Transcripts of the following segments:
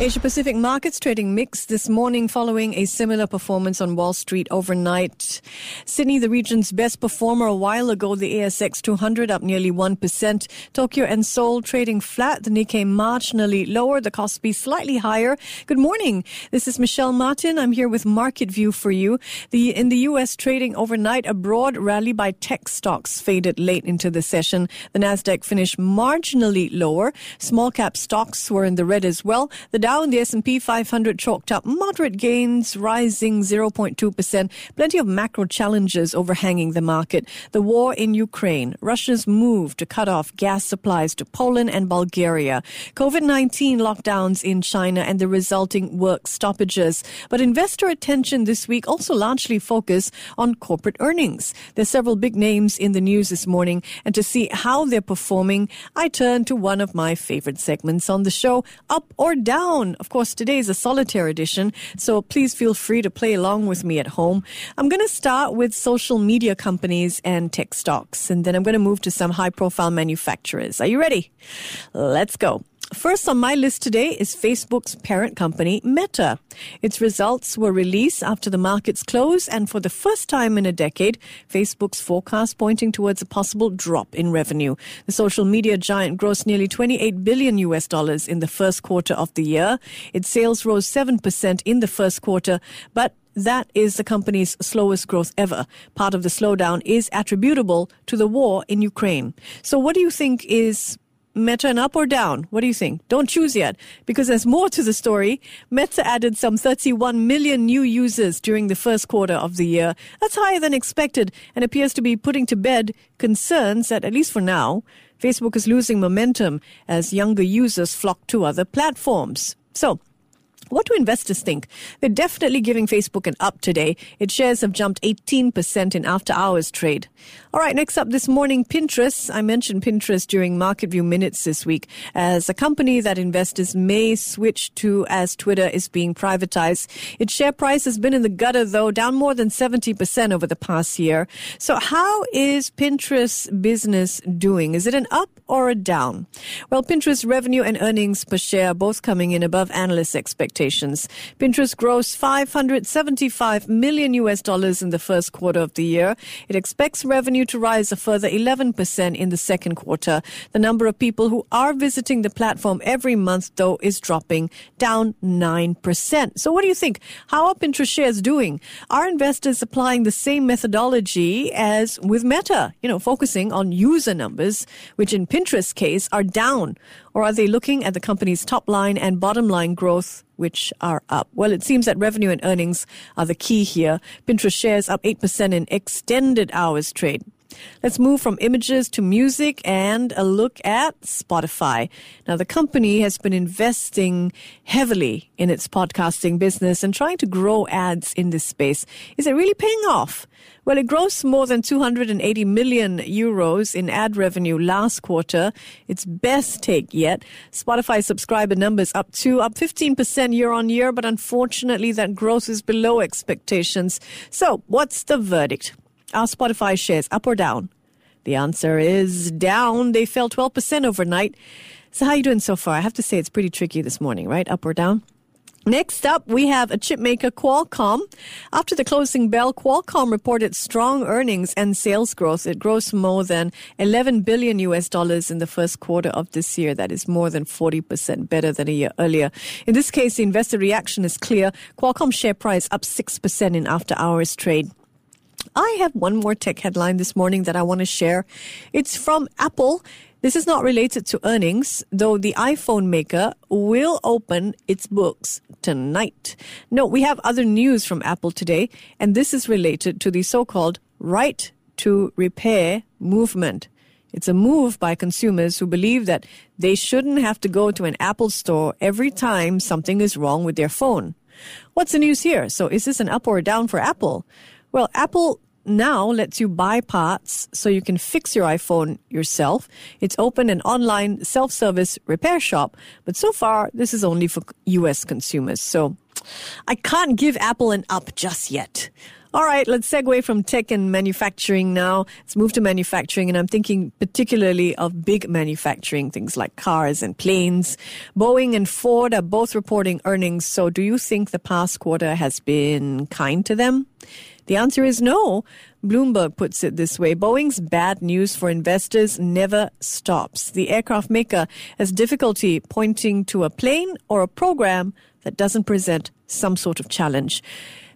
Asia Pacific markets trading mixed this morning following a similar performance on Wall Street overnight. Sydney, the region's best performer a while ago, the ASX 200 up nearly 1%. Tokyo and Seoul trading flat, the Nikkei marginally lower, the Kospi slightly higher. Good morning. This is Michelle Martin. I'm here with Market View for you. The in the US trading overnight, a broad rally by tech stocks faded late into the session. The Nasdaq finished marginally lower. Small cap stocks were in the red as well. The Dow and the S&P 500 chalked up moderate gains, rising 0.2%. Plenty of macro challenges overhanging the market. The war in Ukraine, Russia's move to cut off gas supplies to Poland and Bulgaria, COVID-19 lockdowns in China and the resulting work stoppages. But investor attention this week also largely focused on corporate earnings. There's several big names in the news this morning, and to see how they're performing, I turn to one of my favorite segments on the show, Up or Down of course, today is a solitaire edition, so please feel free to play along with me at home. I'm going to start with social media companies and tech stocks, and then I'm going to move to some high profile manufacturers. Are you ready? Let's go. First on my list today is Facebook's parent company, Meta. Its results were released after the markets closed, and for the first time in a decade, Facebook's forecast pointing towards a possible drop in revenue. The social media giant grossed nearly 28 billion US dollars in the first quarter of the year. Its sales rose 7% in the first quarter, but that is the company's slowest growth ever. Part of the slowdown is attributable to the war in Ukraine. So, what do you think is Meta an up or down? What do you think? Don't choose yet because there's more to the story. Meta added some 31 million new users during the first quarter of the year. That's higher than expected and appears to be putting to bed concerns that, at least for now, Facebook is losing momentum as younger users flock to other platforms. So, what do investors think? They're definitely giving Facebook an up today. Its shares have jumped 18% in after hours trade. All right, next up this morning, Pinterest. I mentioned Pinterest during Market View Minutes this week as a company that investors may switch to as Twitter is being privatized. Its share price has been in the gutter though, down more than 70% over the past year. So how is Pinterest business doing? Is it an up or a down? Well, Pinterest revenue and earnings per share both coming in above analysts' expectations. Pinterest grossed 575 million US dollars in the first quarter of the year. It expects revenue to rise a further 11% in the second quarter. The number of people who are visiting the platform every month, though, is dropping down 9%. So what do you think? How are Pinterest shares doing? Are investors applying the same methodology as with Meta? You know, focusing on user numbers, which in Pinterest's case are down. Or are they looking at the company's top line and bottom line growth, which are up? Well, it seems that revenue and earnings are the key here. Pinterest shares up 8% in extended hours trade. Let's move from images to music and a look at Spotify. Now, the company has been investing heavily in its podcasting business and trying to grow ads in this space. Is it really paying off? Well, it grossed more than 280 million euros in ad revenue last quarter. Its best take yet. Spotify subscriber numbers up to up 15% year on year, but unfortunately that growth is below expectations. So what's the verdict? Are Spotify shares up or down? The answer is down. They fell 12% overnight. So how are you doing so far? I have to say it's pretty tricky this morning, right? Up or down? Next up, we have a chipmaker Qualcomm. After the closing bell, Qualcomm reported strong earnings and sales growth. It grossed more than 11 billion US dollars in the first quarter of this year. That is more than 40% better than a year earlier. In this case, the investor reaction is clear. Qualcomm share price up 6% in after hours trade. I have one more tech headline this morning that I want to share. It's from Apple. This is not related to earnings, though the iPhone maker will open its books tonight. No, we have other news from Apple today, and this is related to the so-called right to repair movement. It's a move by consumers who believe that they shouldn't have to go to an Apple store every time something is wrong with their phone. What's the news here? So is this an up or down for Apple? Well, Apple now lets you buy parts so you can fix your iPhone yourself. It's open an online self-service repair shop, but so far this is only for US consumers. So I can't give Apple an up just yet. All right, let's segue from tech and manufacturing now. Let's move to manufacturing, and I'm thinking particularly of big manufacturing, things like cars and planes. Boeing and Ford are both reporting earnings, so do you think the past quarter has been kind to them? The answer is no. Bloomberg puts it this way Boeing's bad news for investors never stops. The aircraft maker has difficulty pointing to a plane or a program that doesn't present some sort of challenge.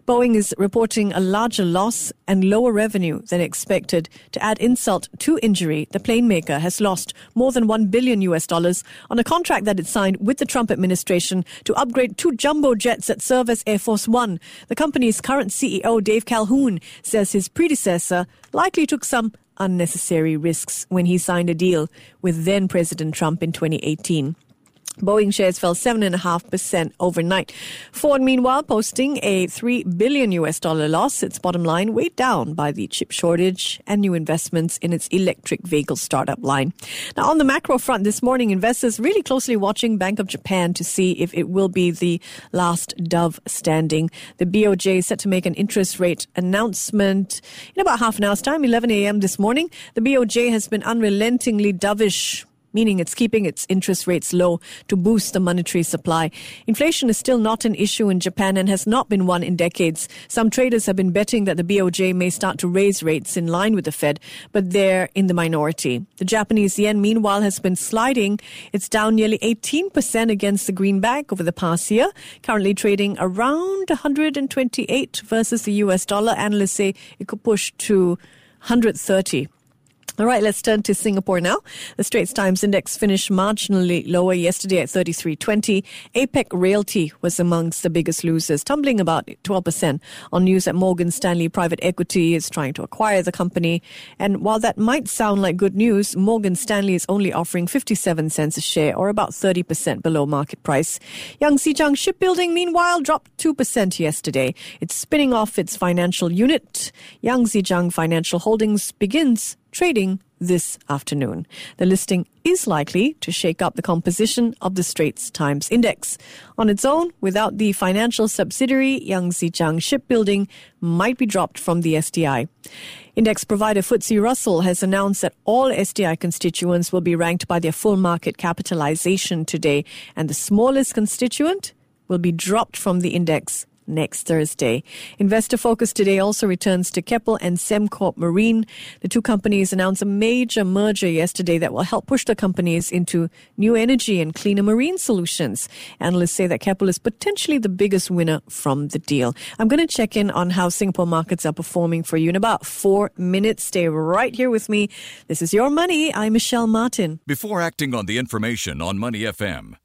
Boeing is reporting a larger loss and lower revenue than expected. To add insult to injury, the plane maker has lost more than 1 billion US dollars on a contract that it signed with the Trump administration to upgrade two jumbo jets that serve as Air Force One. The company's current CEO, Dave Calhoun, says his predecessor likely took some unnecessary risks when he signed a deal with then President Trump in 2018. Boeing shares fell 7.5% overnight. Ford, meanwhile, posting a 3 billion US dollar loss. Its bottom line weighed down by the chip shortage and new investments in its electric vehicle startup line. Now, on the macro front this morning, investors really closely watching Bank of Japan to see if it will be the last dove standing. The BOJ is set to make an interest rate announcement in about half an hour's time, 11 a.m. this morning. The BOJ has been unrelentingly dovish meaning it's keeping its interest rates low to boost the monetary supply. Inflation is still not an issue in Japan and has not been one in decades. Some traders have been betting that the BOJ may start to raise rates in line with the Fed, but they're in the minority. The Japanese yen, meanwhile, has been sliding. It's down nearly 18% against the greenback over the past year, currently trading around 128 versus the US dollar. Analysts say it could push to 130 all right, let's turn to Singapore now. The Straits Times Index finished marginally lower yesterday at 33.20. APAC Realty was amongst the biggest losers, tumbling about 12% on news that Morgan Stanley Private Equity is trying to acquire the company. And while that might sound like good news, Morgan Stanley is only offering 57 cents a share or about 30% below market price. Yangzijiang Shipbuilding, meanwhile, dropped 2% yesterday. It's spinning off its financial unit. Yangzijiang Financial Holdings begins trading this afternoon. The listing is likely to shake up the composition of the Straits Times Index. On its own, without the financial subsidiary, Yangzijiang Shipbuilding might be dropped from the STI. Index provider FTSE Russell has announced that all STI constituents will be ranked by their full market capitalization today, and the smallest constituent will be dropped from the index next Thursday. Investor focus today also returns to Keppel and Sembcorp Marine. The two companies announced a major merger yesterday that will help push the companies into new energy and cleaner marine solutions. Analysts say that Keppel is potentially the biggest winner from the deal. I'm going to check in on how Singapore markets are performing for you in about four minutes. Stay right here with me. This is Your Money. I'm Michelle Martin. Before acting on the information on Money FM,